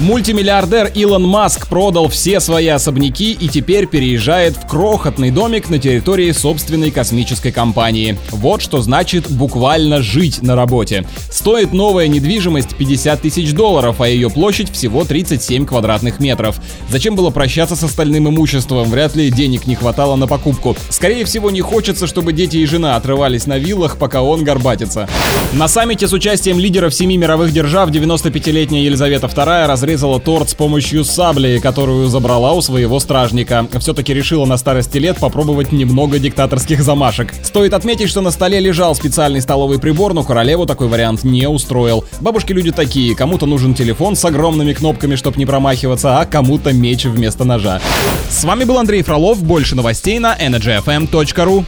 Мультимиллиардер Илон Маск продал все свои особняки и теперь переезжает в крохотный домик на территории собственной космической компании. Вот что значит буквально жить на работе. Стоит новая недвижимость 50 тысяч долларов, а ее площадь всего 37 квадратных метров. Зачем было прощаться с остальным имуществом? Вряд ли денег не хватало на покупку. Скорее всего, не хочется, чтобы дети и жена отрывались на виллах, пока он горбатится. На саммите с участием лидеров семи мировых держав 95-летняя Елизавета II разрезала торт с помощью сабли, которую забрала у своего стражника. Все-таки решила на старости лет попробовать немного диктаторских замашек. Стоит отметить, что на столе лежал специальный столовый прибор, но королеву такой вариант не устроил. Бабушки люди такие, кому-то нужен телефон с огромными кнопками, чтобы не промахиваться, а кому-то меч вместо ножа. С вами был Андрей Фролов, больше новостей на energyfm.ru.